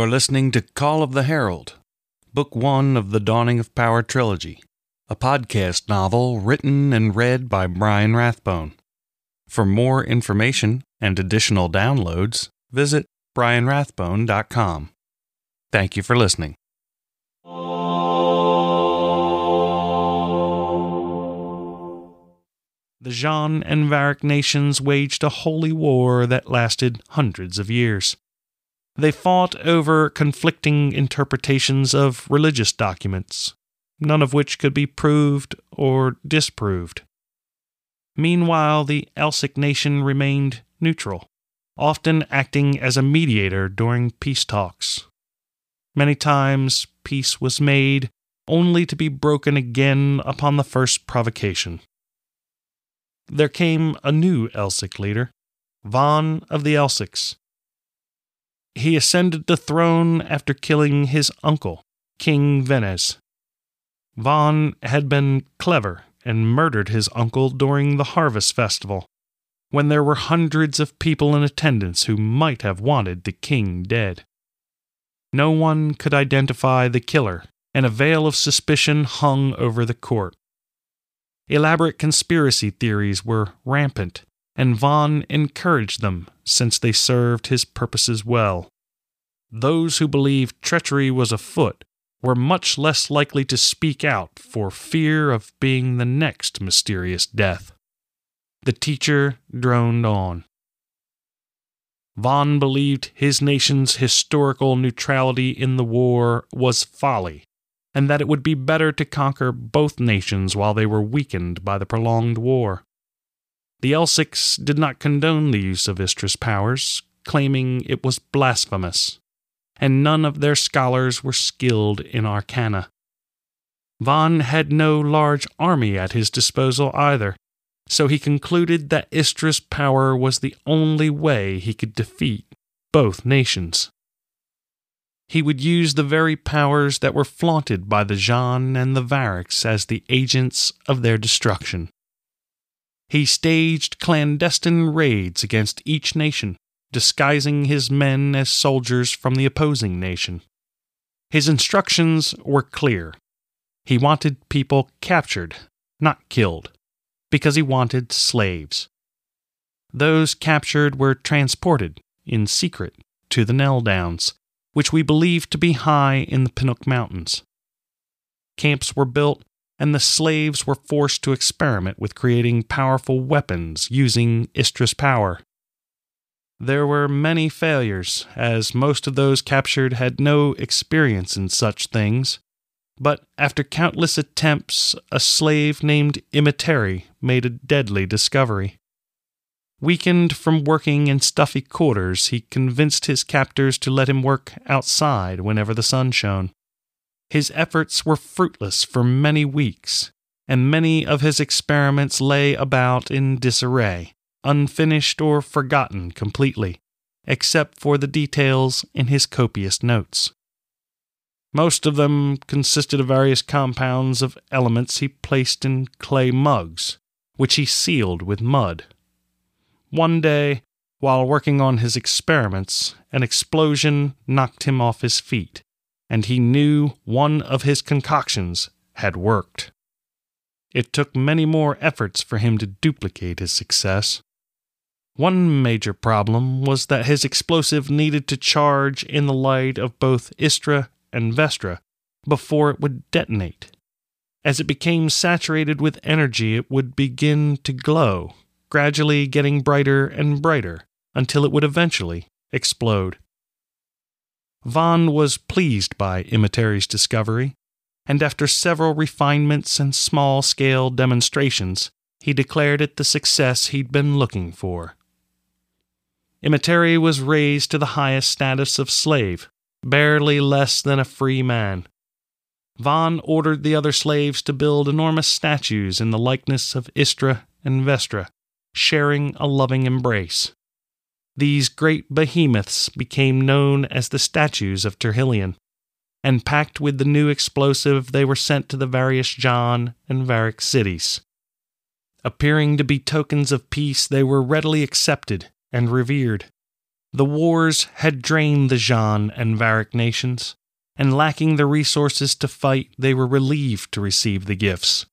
You're listening to Call of the Herald, Book One of the Dawning of Power trilogy, a podcast novel written and read by Brian Rathbone. For more information and additional downloads, visit brianrathbone.com. Thank you for listening. The Zhaan and Varric nations waged a holy war that lasted hundreds of years. They fought over conflicting interpretations of religious documents, none of which could be proved or disproved. Meanwhile, the Elsic nation remained neutral, often acting as a mediator during peace talks. Many times, peace was made only to be broken again upon the first provocation there came a new Elsic leader, Von of the Elsics. He ascended the throne after killing his uncle, King Venez. Von had been clever and murdered his uncle during the harvest festival, when there were hundreds of people in attendance who might have wanted the king dead. No one could identify the killer, and a veil of suspicion hung over the court. Elaborate conspiracy theories were rampant, and Von encouraged them since they served his purposes well. Those who believed treachery was afoot were much less likely to speak out for fear of being the next mysterious death. The teacher droned on. Von believed his nation's historical neutrality in the war was folly and that it would be better to conquer both nations while they were weakened by the prolonged war. The Elsics did not condone the use of Istra's powers, claiming it was blasphemous, and none of their scholars were skilled in arcana. Von had no large army at his disposal either, so he concluded that Istra's power was the only way he could defeat both nations he would use the very powers that were flaunted by the Zhaan and the Varrics as the agents of their destruction. He staged clandestine raids against each nation, disguising his men as soldiers from the opposing nation. His instructions were clear. He wanted people captured, not killed, because he wanted slaves. Those captured were transported, in secret, to the Nell Downs, which we believe to be high in the Pinook Mountains. Camps were built, and the slaves were forced to experiment with creating powerful weapons using Istra's power. There were many failures, as most of those captured had no experience in such things. But after countless attempts, a slave named Imeteri made a deadly discovery. Weakened from working in stuffy quarters, he convinced his captors to let him work outside whenever the sun shone. His efforts were fruitless for many weeks, and many of his experiments lay about in disarray, unfinished or forgotten completely, except for the details in his copious notes. Most of them consisted of various compounds of elements he placed in clay mugs, which he sealed with mud one day, while working on his experiments, an explosion knocked him off his feet, and he knew one of his concoctions had worked. It took many more efforts for him to duplicate his success. One major problem was that his explosive needed to charge in the light of both Istra and Vestra before it would detonate. As it became saturated with energy, it would begin to glow gradually getting brighter and brighter until it would eventually explode. Von was pleased by Imeteri's discovery, and after several refinements and small scale demonstrations, he declared it the success he'd been looking for. Imeteri was raised to the highest status of slave, barely less than a free man. Von ordered the other slaves to build enormous statues in the likeness of Istra and Vestra, sharing a loving embrace. These great behemoths became known as the statues of Terhillion, and packed with the new explosive, they were sent to the various Zhaan and Varric cities. Appearing to be tokens of peace, they were readily accepted and revered. The wars had drained the Zhaan and Varric nations, and lacking the resources to fight, they were relieved to receive the gifts.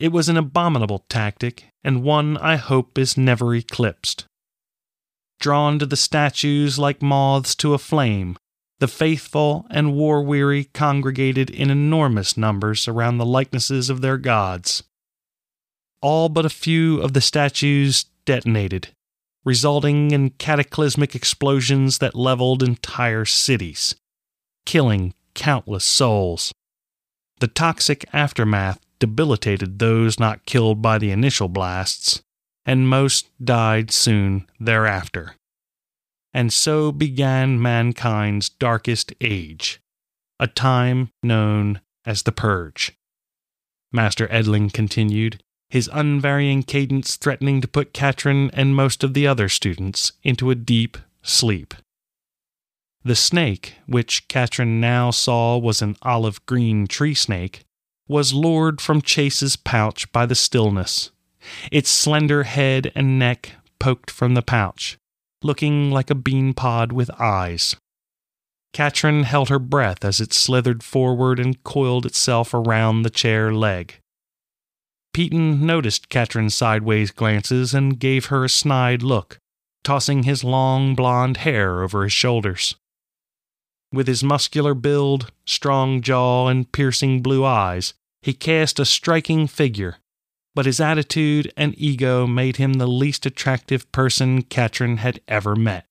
It was an abominable tactic, and one I hope is never eclipsed. Drawn to the statues like moths to a flame, the faithful and war weary congregated in enormous numbers around the likenesses of their gods. All but a few of the statues detonated, resulting in cataclysmic explosions that leveled entire cities, killing countless souls. The toxic aftermath debilitated those not killed by the initial blasts, and most died soon thereafter. And so began mankind's darkest age, a time known as the Purge. Master Edling continued, his unvarying cadence threatening to put Katrin and most of the other students into a deep sleep. The snake, which Katrin now saw was an olive green tree snake, was lured from Chase's pouch by the stillness, its slender head and neck poked from the pouch, looking like a bean pod with eyes. Katrin held her breath as it slithered forward and coiled itself around the chair leg. Peaton noticed Katrin's sideways glances and gave her a snide look, tossing his long blonde hair over his shoulders. With his muscular build, strong jaw, and piercing blue eyes, he cast a striking figure, but his attitude and ego made him the least attractive person Katrin had ever met.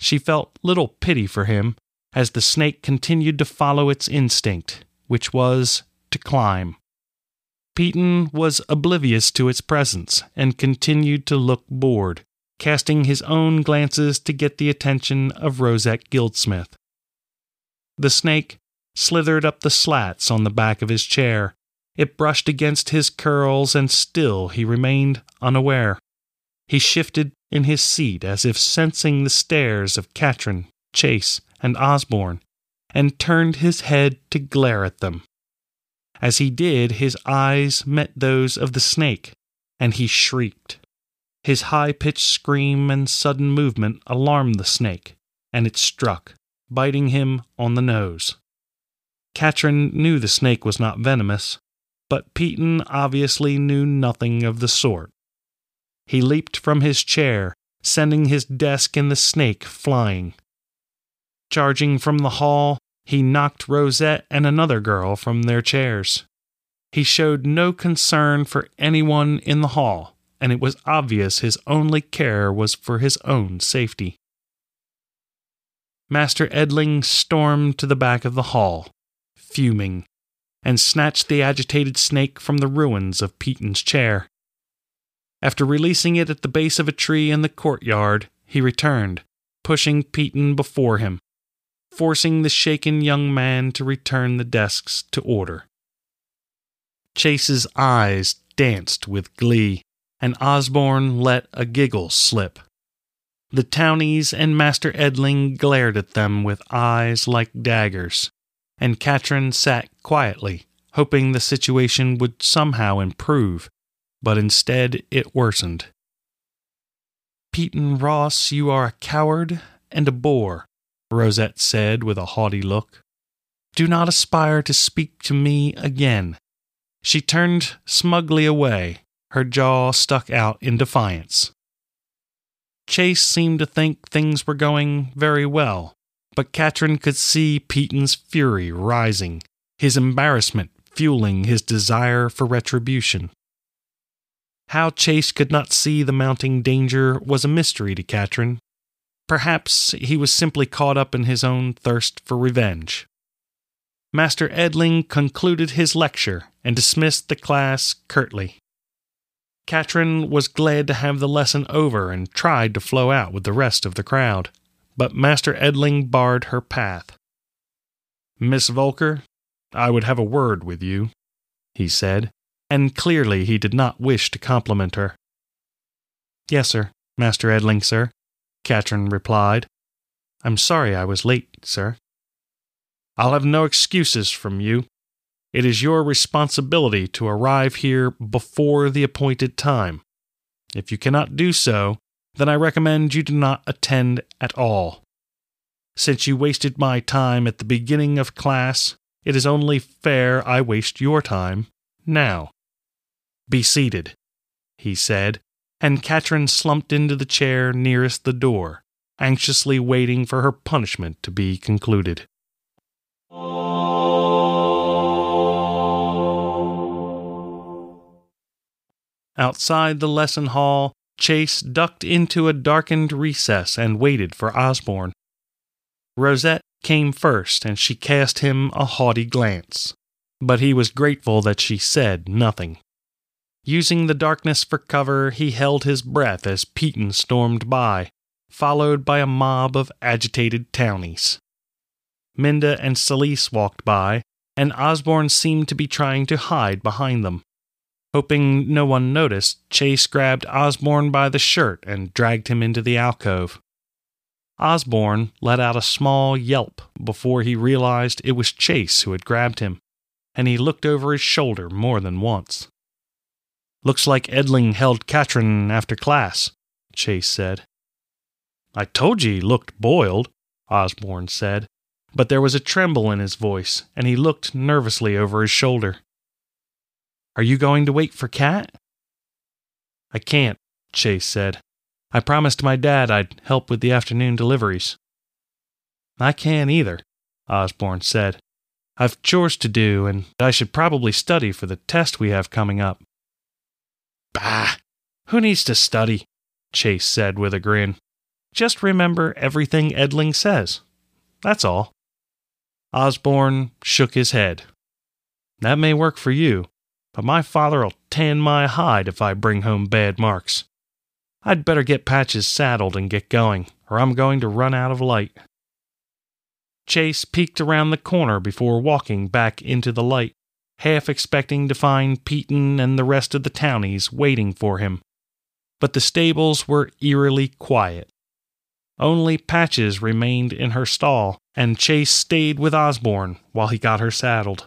She felt little pity for him as the snake continued to follow its instinct, which was to climb. Peaton was oblivious to its presence and continued to look bored, casting his own glances to get the attention of Rosette Guildsmith. The snake slithered up the slats on the back of his chair. It brushed against his curls, and still he remained unaware. He shifted in his seat as if sensing the stares of Katrin, Chase, and Osborne, and turned his head to glare at them. As he did, his eyes met those of the snake, and he shrieked. His high pitched scream and sudden movement alarmed the snake, and it struck, biting him on the nose. Katrin knew the snake was not venomous, but Peaton obviously knew nothing of the sort. He leaped from his chair, sending his desk and the snake flying. Charging from the hall, he knocked Rosette and another girl from their chairs. He showed no concern for anyone in the hall, and it was obvious his only care was for his own safety. Master Edling stormed to the back of the hall, fuming, and snatched the agitated snake from the ruins of Peaton's chair. After releasing it at the base of a tree in the courtyard, he returned, pushing Peaton before him forcing the shaken young man to return the desks to order. Chase's eyes danced with glee, and Osborne let a giggle slip. The townies and Master Edling glared at them with eyes like daggers, and Katrin sat quietly, hoping the situation would somehow improve, but instead it worsened. Peaton Ross, you are a coward and a bore, Rosette said with a haughty look. Do not aspire to speak to me again. She turned smugly away, her jaw stuck out in defiance. Chase seemed to think things were going very well, but Katrin could see Peaton's fury rising, his embarrassment fueling his desire for retribution. How Chase could not see the mounting danger was a mystery to Katrin, Perhaps he was simply caught up in his own thirst for revenge. Master Edling concluded his lecture and dismissed the class curtly. Katrin was glad to have the lesson over and tried to flow out with the rest of the crowd, but Master Edling barred her path. Miss Volker, I would have a word with you, he said, and clearly he did not wish to compliment her. Yes, sir, Master Edling, sir, Katrin replied. I'm sorry I was late, sir. I'll have no excuses from you. It is your responsibility to arrive here before the appointed time. If you cannot do so, then I recommend you do not attend at all. Since you wasted my time at the beginning of class, it is only fair I waste your time now. Be seated, he said, and Katrin slumped into the chair nearest the door, anxiously waiting for her punishment to be concluded. Outside the lesson hall, Chase ducked into a darkened recess and waited for Osborne. Rosette came first, and she cast him a haughty glance, but he was grateful that she said nothing. Using the darkness for cover, he held his breath as Peaton stormed by, followed by a mob of agitated townies. Minda and Celise walked by, and Osborne seemed to be trying to hide behind them. Hoping no one noticed, Chase grabbed Osborne by the shirt and dragged him into the alcove. Osborne let out a small yelp before he realized it was Chase who had grabbed him, and he looked over his shoulder more than once. Looks like Edling held Katrin after class, Chase said. I told you he looked boiled, Osborne said, but there was a tremble in his voice, and he looked nervously over his shoulder. Are you going to wait for Cat? I can't, Chase said. I promised my dad I'd help with the afternoon deliveries. I can't either, Osborne said. I've chores to do, and I should probably study for the test we have coming up. Bah! Who needs to study? Chase said with a grin. Just remember everything Edling says. That's all. Osborne shook his head. That may work for you, but my father'll tan my hide if I bring home bad marks. I'd better get Patches saddled and get going, or I'm going to run out of light. Chase peeked around the corner before walking back into the light half expecting to find Peaton and the rest of the townies waiting for him. But the stables were eerily quiet. Only Patches remained in her stall, and Chase stayed with Osborne while he got her saddled.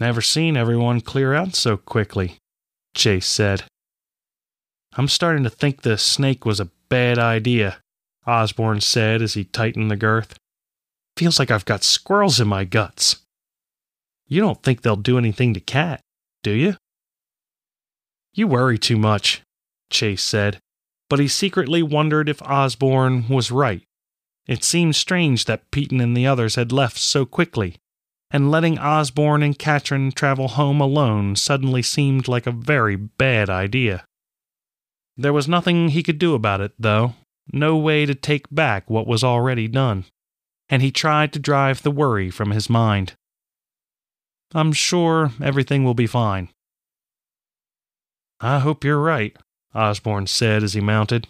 Never seen everyone clear out so quickly, Chase said. I'm starting to think the snake was a bad idea, Osborne said as he tightened the girth. Feels like I've got squirrels in my guts. You don't think they'll do anything to Cat, do you? You worry too much, Chase said, but he secretly wondered if Osborne was right. It seemed strange that Peaton and the others had left so quickly, and letting Osborne and Katrin travel home alone suddenly seemed like a very bad idea. There was nothing he could do about it, though, no way to take back what was already done, and he tried to drive the worry from his mind. I'm sure everything will be fine. I hope you're right, Osborne said as he mounted.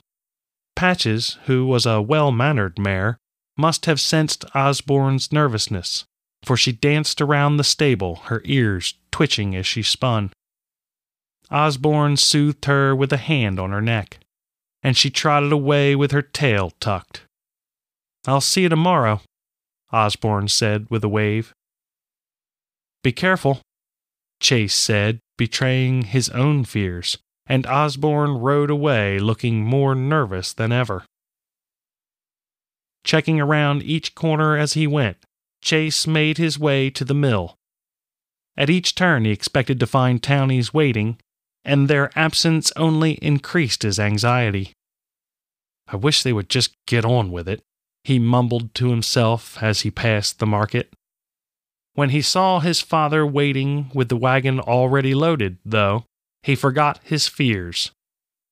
Patches, who was a well mannered mare, must have sensed Osborne's nervousness, for she danced around the stable, her ears twitching as she spun. Osborne soothed her with a hand on her neck, and she trotted away with her tail tucked. I'll see you tomorrow, Osborne said with a wave. Be careful, Chase said, betraying his own fears, and Osborne rode away looking more nervous than ever. Checking around each corner as he went, Chase made his way to the mill. At each turn, he expected to find townies waiting, and their absence only increased his anxiety. I wish they would just get on with it, he mumbled to himself as he passed the market. When he saw his father waiting with the wagon already loaded, though, he forgot his fears.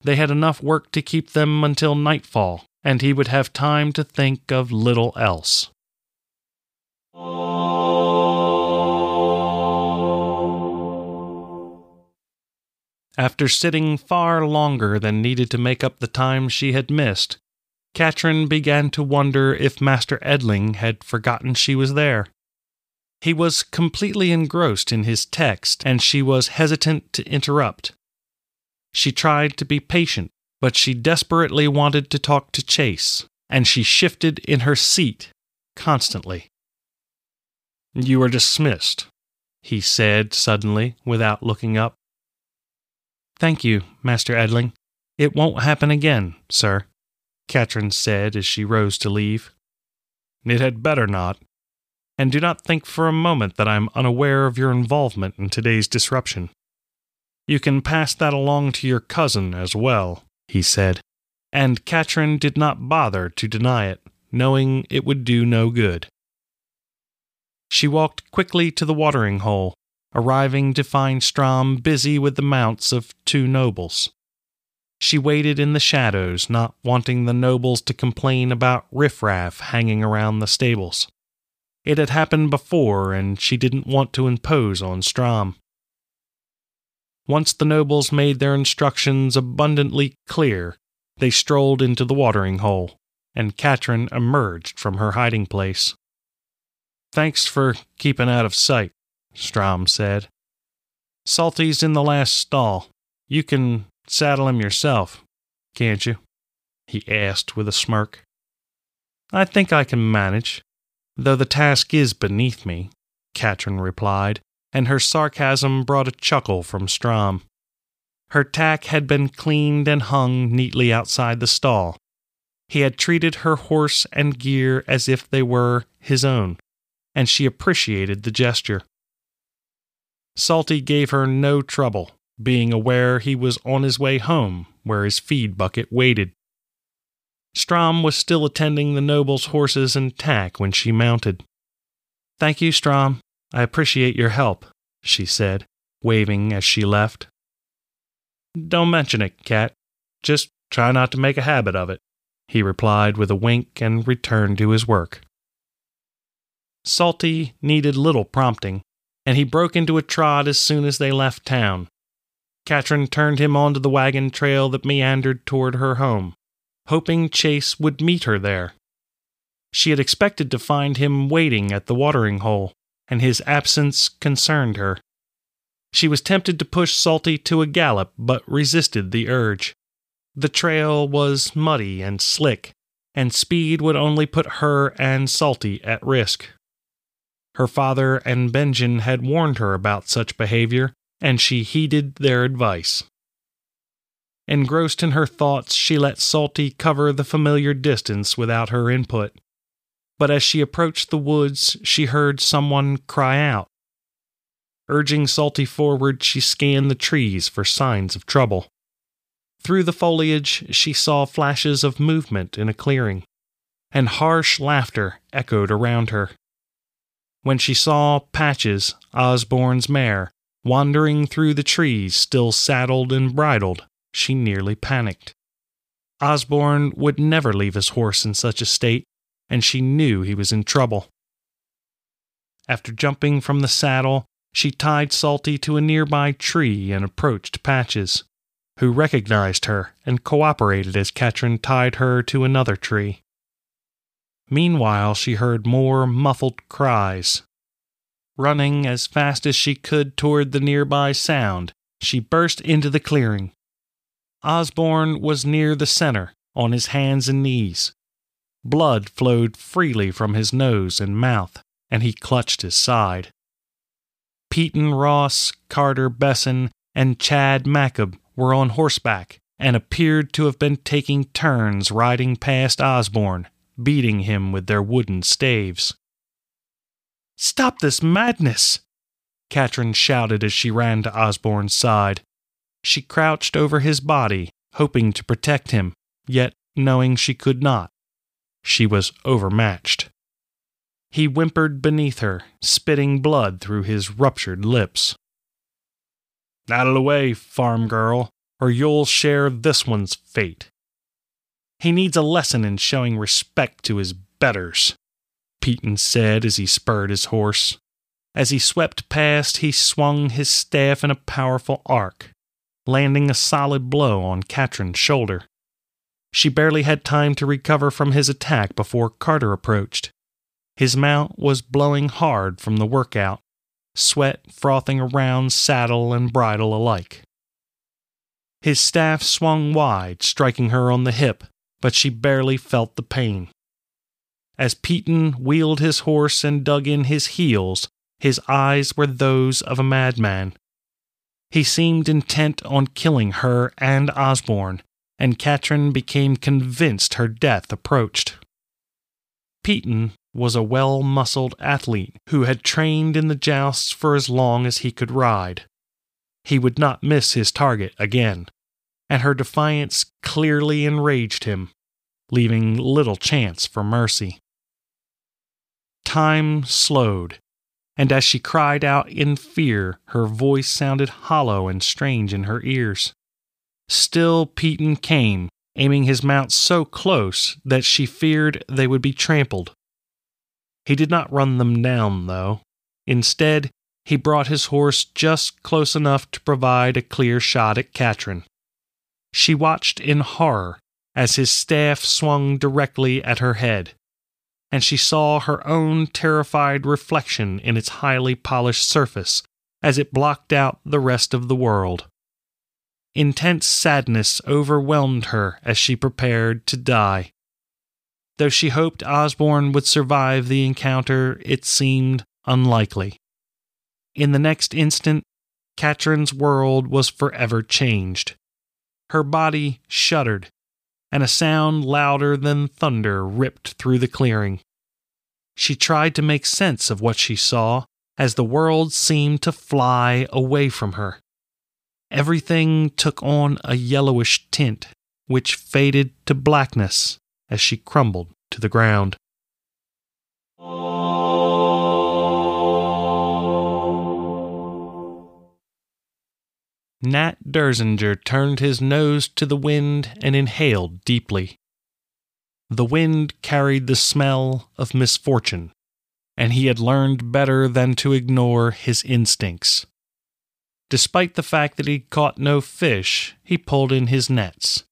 They had enough work to keep them until nightfall, and he would have time to think of little else. After sitting far longer than needed to make up the time she had missed, Katrin began to wonder if Master Edling had forgotten she was there. He was completely engrossed in his text, and she was hesitant to interrupt. She tried to be patient, but she desperately wanted to talk to Chase, and she shifted in her seat constantly. You are dismissed, he said suddenly, without looking up. Thank you, Master Edling, It won't happen again, sir, Katrin said as she rose to leave. It had better not. And do not think for a moment that I am unaware of your involvement in today's disruption. You can pass that along to your cousin as well, he said, and Katrin did not bother to deny it, knowing it would do no good. She walked quickly to the watering hole, arriving to find Strom busy with the mounts of two nobles. She waited in the shadows, not wanting the nobles to complain about riffraff hanging around the stables. It had happened before, and she didn't want to impose on Strom. Once the nobles made their instructions abundantly clear, they strolled into the watering hole, and Katrin emerged from her hiding place. Thanks for keeping out of sight, Strom said. Salty's in the last stall. You can saddle him yourself, can't you? he asked with a smirk. I think I can manage, though the task is beneath me, Katrin replied, and her sarcasm brought a chuckle from Strom. Her tack had been cleaned and hung neatly outside the stall. He had treated her horse and gear as if they were his own and she appreciated the gesture. Salty gave her no trouble, being aware he was on his way home where his feed bucket waited. Strom was still attending the noble's horses and tack when she mounted. Thank you, Strom. I appreciate your help, she said, waving as she left. Don't mention it, Cat. Just try not to make a habit of it, he replied with a wink and returned to his work. Salty needed little prompting, and he broke into a trot as soon as they left town. Katrin turned him onto the wagon trail that meandered toward her home, hoping Chase would meet her there. She had expected to find him waiting at the watering hole, and his absence concerned her. She was tempted to push Salty to a gallop, but resisted the urge. The trail was muddy and slick, and speed would only put her and Salty at risk. Her father and Benjen had warned her about such behavior, and she heeded their advice. Engrossed in her thoughts, she let Salty cover the familiar distance without her input. But as she approached the woods, she heard someone cry out. Urging Salty forward, she scanned the trees for signs of trouble. Through the foliage, she saw flashes of movement in a clearing, and harsh laughter echoed around her when she saw Patches, Osborne's mare, wandering through the trees, still saddled and bridled, she nearly panicked. Osborne would never leave his horse in such a state, and she knew he was in trouble. After jumping from the saddle, she tied Salty to a nearby tree and approached Patches, who recognized her and cooperated as Katrin tied her to another tree. Meanwhile, she heard more muffled cries. Running as fast as she could toward the nearby sound, she burst into the clearing. Osborne was near the center, on his hands and knees. Blood flowed freely from his nose and mouth, and he clutched his side. Peaton Ross, Carter Besson, and Chad Macabe were on horseback and appeared to have been taking turns riding past Osborne beating him with their wooden staves. Stop this madness! Katrin shouted as she ran to Osborne's side. She crouched over his body, hoping to protect him, yet knowing she could not. She was overmatched. He whimpered beneath her, spitting blood through his ruptured lips. Out of the way, farm girl, or you'll share this one's fate. He needs a lesson in showing respect to his betters, Peaton said as he spurred his horse. As he swept past, he swung his staff in a powerful arc, landing a solid blow on Katrin's shoulder. She barely had time to recover from his attack before Carter approached. His mount was blowing hard from the workout, sweat frothing around saddle and bridle alike. His staff swung wide, striking her on the hip, but she barely felt the pain. As Peaton wheeled his horse and dug in his heels, his eyes were those of a madman. He seemed intent on killing her and Osborne, and Katrin became convinced her death approached. Peaton was a well muscled athlete who had trained in the jousts for as long as he could ride. He would not miss his target again, and her defiance clearly enraged him, leaving little chance for mercy. Time slowed, and as she cried out in fear, her voice sounded hollow and strange in her ears. Still, Peaton came, aiming his mount so close that she feared they would be trampled. He did not run them down, though. Instead, he brought his horse just close enough to provide a clear shot at Katrin. She watched in horror as his staff swung directly at her head, and she saw her own terrified reflection in its highly polished surface as it blocked out the rest of the world. Intense sadness overwhelmed her as she prepared to die. Though she hoped Osborne would survive the encounter, it seemed unlikely. In the next instant, Katrin's world was forever changed. Her body shuddered, and a sound louder than thunder ripped through the clearing. She tried to make sense of what she saw as the world seemed to fly away from her. Everything took on a yellowish tint, which faded to blackness as she crumbled to the ground. Nat Dersinger turned his nose to the wind and inhaled deeply. The wind carried the smell of misfortune, and he had learned better than to ignore his instincts. Despite the fact that he caught no fish, he pulled in his nets.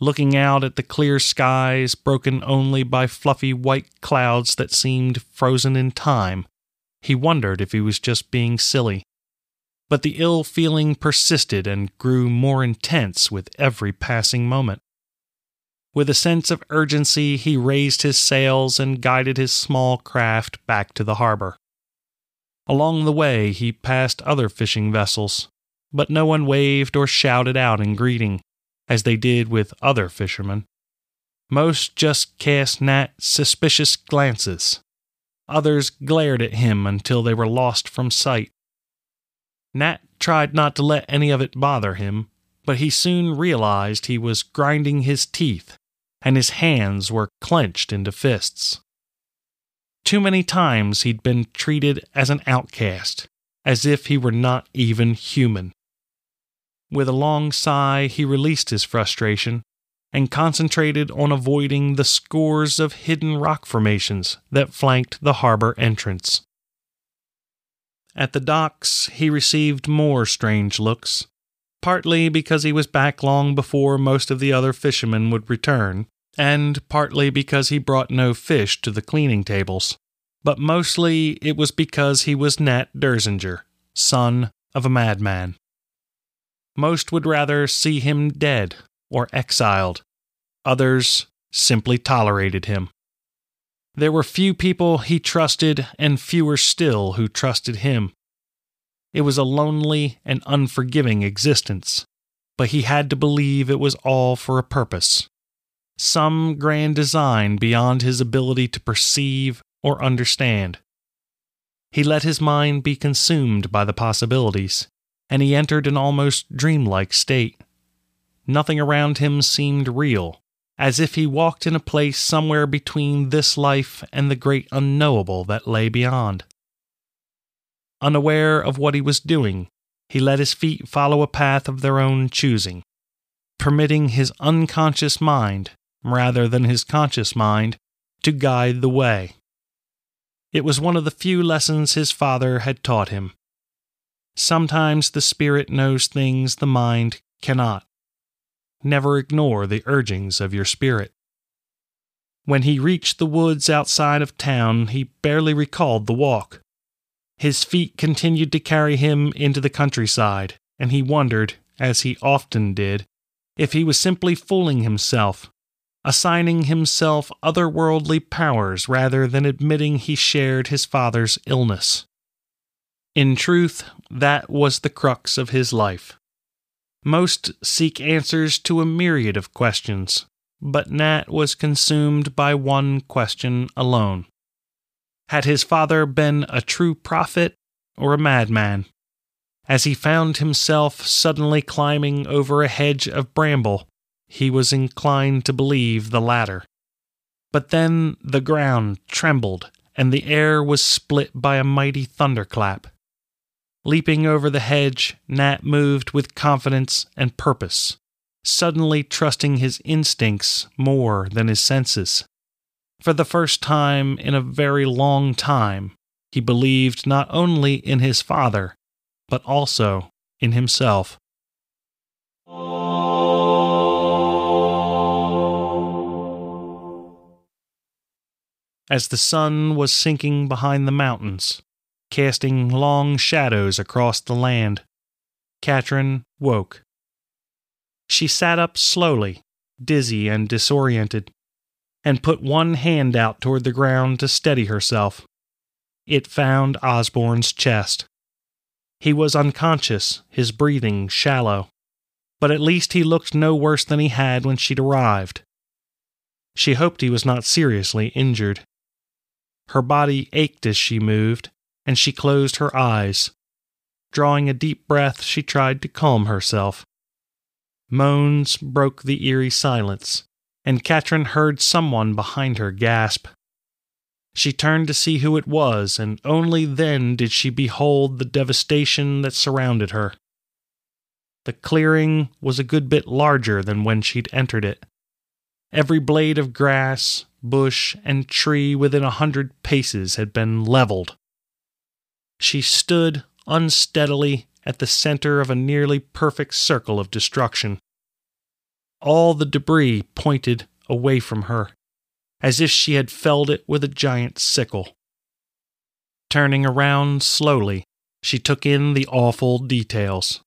Looking out at the clear skies, broken only by fluffy white clouds that seemed frozen in time, he wondered if he was just being silly but the ill feeling persisted and grew more intense with every passing moment. With a sense of urgency, he raised his sails and guided his small craft back to the harbor. Along the way, he passed other fishing vessels, but no one waved or shouted out in greeting, as they did with other fishermen. Most just cast Nat suspicious glances. Others glared at him until they were lost from sight. Nat tried not to let any of it bother him, but he soon realized he was grinding his teeth and his hands were clenched into fists. Too many times he'd been treated as an outcast, as if he were not even human. With a long sigh, he released his frustration and concentrated on avoiding the scores of hidden rock formations that flanked the harbor entrance. At the docks, he received more strange looks, partly because he was back long before most of the other fishermen would return, and partly because he brought no fish to the cleaning tables. But mostly it was because he was Nat Dersinger, son of a madman. Most would rather see him dead or exiled. Others simply tolerated him. There were few people he trusted, and fewer still who trusted him. It was a lonely and unforgiving existence, but he had to believe it was all for a purpose. Some grand design beyond his ability to perceive or understand. He let his mind be consumed by the possibilities, and he entered an almost dreamlike state. Nothing around him seemed real, as if he walked in a place somewhere between this life and the great unknowable that lay beyond. Unaware of what he was doing, he let his feet follow a path of their own choosing, permitting his unconscious mind, rather than his conscious mind, to guide the way. It was one of the few lessons his father had taught him. Sometimes the spirit knows things the mind cannot. Never ignore the urgings of your spirit. When he reached the woods outside of town, he barely recalled the walk. His feet continued to carry him into the countryside, and he wondered, as he often did, if he was simply fooling himself, assigning himself otherworldly powers rather than admitting he shared his father's illness. In truth, that was the crux of his life. Most seek answers to a myriad of questions, but Nat was consumed by one question alone. Had his father been a true prophet or a madman? As he found himself suddenly climbing over a hedge of bramble, he was inclined to believe the latter. But then the ground trembled, and the air was split by a mighty thunderclap. Leaping over the hedge, Nat moved with confidence and purpose, suddenly trusting his instincts more than his senses. For the first time in a very long time, he believed not only in his father, but also in himself. As the sun was sinking behind the mountains, casting long shadows across the land, Katrin woke. She sat up slowly, dizzy and disoriented, and put one hand out toward the ground to steady herself. It found Osborne's chest. He was unconscious, his breathing shallow, but at least he looked no worse than he had when she'd arrived. She hoped he was not seriously injured. Her body ached as she moved, and she closed her eyes. Drawing a deep breath, she tried to calm herself. Moans broke the eerie silence, and Katrin heard someone behind her gasp. She turned to see who it was, and only then did she behold the devastation that surrounded her. The clearing was a good bit larger than when she'd entered it. Every blade of grass, bush, and tree within a hundred paces had been leveled. She stood unsteadily at the center of a nearly perfect circle of destruction. All the debris pointed away from her, as if she had felled it with a giant sickle. Turning around slowly, she took in the awful details.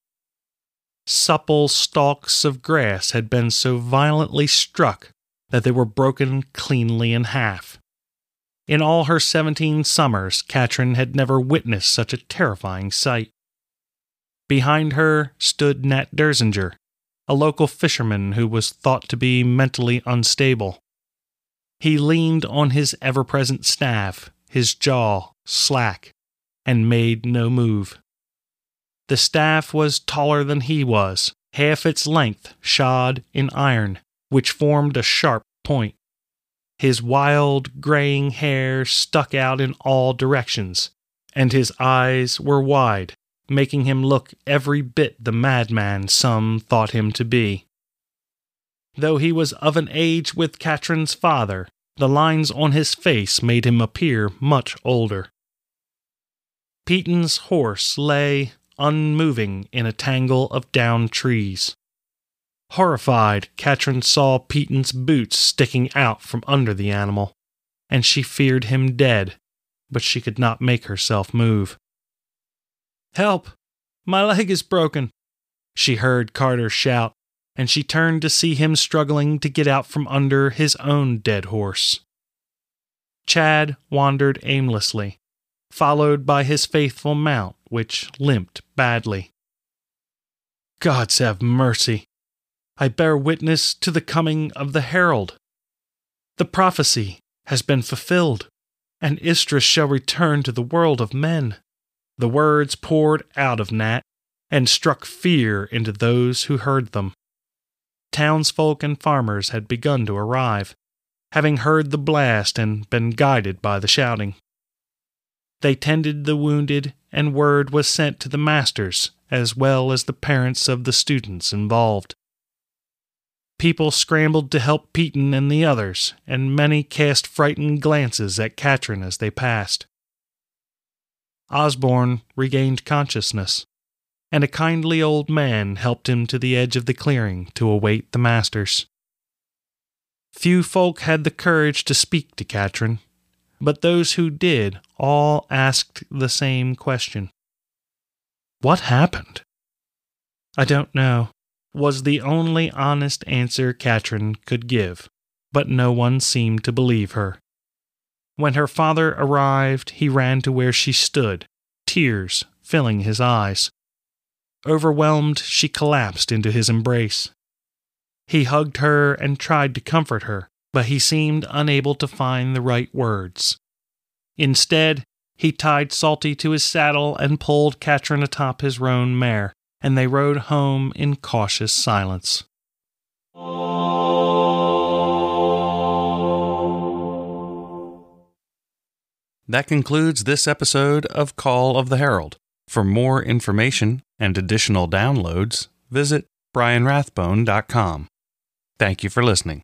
Supple stalks of grass had been so violently struck that they were broken cleanly in half. In all her seventeen summers, Katrin had never witnessed such a terrifying sight. Behind her stood Nat Dersinger, a local fisherman who was thought to be mentally unstable. He leaned on his ever present staff, his jaw slack, and made no move. The staff was taller than he was, half its length shod in iron, which formed a sharp point. His wild, graying hair stuck out in all directions, and his eyes were wide, making him look every bit the madman some thought him to be. Though he was of an age with Katrin's father, the lines on his face made him appear much older. Peaton's horse lay unmoving in a tangle of downed trees. Horrified, Katrin saw Peaton's boots sticking out from under the animal, and she feared him dead, but she could not make herself move. Help! My leg is broken! She heard Carter shout, and she turned to see him struggling to get out from under his own dead horse. Chad wandered aimlessly, followed by his faithful mount, which limped badly. Gods have mercy, I bear witness to the coming of the herald. The prophecy has been fulfilled, and Istra shall return to the world of men. The words poured out of Nat and struck fear into those who heard them. Townsfolk and farmers had begun to arrive, having heard the blast and been guided by the shouting. They tended the wounded, and word was sent to the masters as well as the parents of the students involved. People scrambled to help Peaton and the others, and many cast frightened glances at Katrin as they passed. Osborne regained consciousness, and a kindly old man helped him to the edge of the clearing to await the masters. Few folk had the courage to speak to Katrin, but those who did all asked the same question What happened? I don't know, was the only honest answer Katrin could give, but no one seemed to believe her. When her father arrived, he ran to where she stood, tears filling his eyes. Overwhelmed, she collapsed into his embrace. He hugged her and tried to comfort her, but he seemed unable to find the right words. Instead, he tied Salty to his saddle and pulled Katrin atop his roan mare, and they rode home in cautious silence. That concludes this episode of Call of the Herald. For more information and additional downloads, visit brianrathbone.com. Thank you for listening.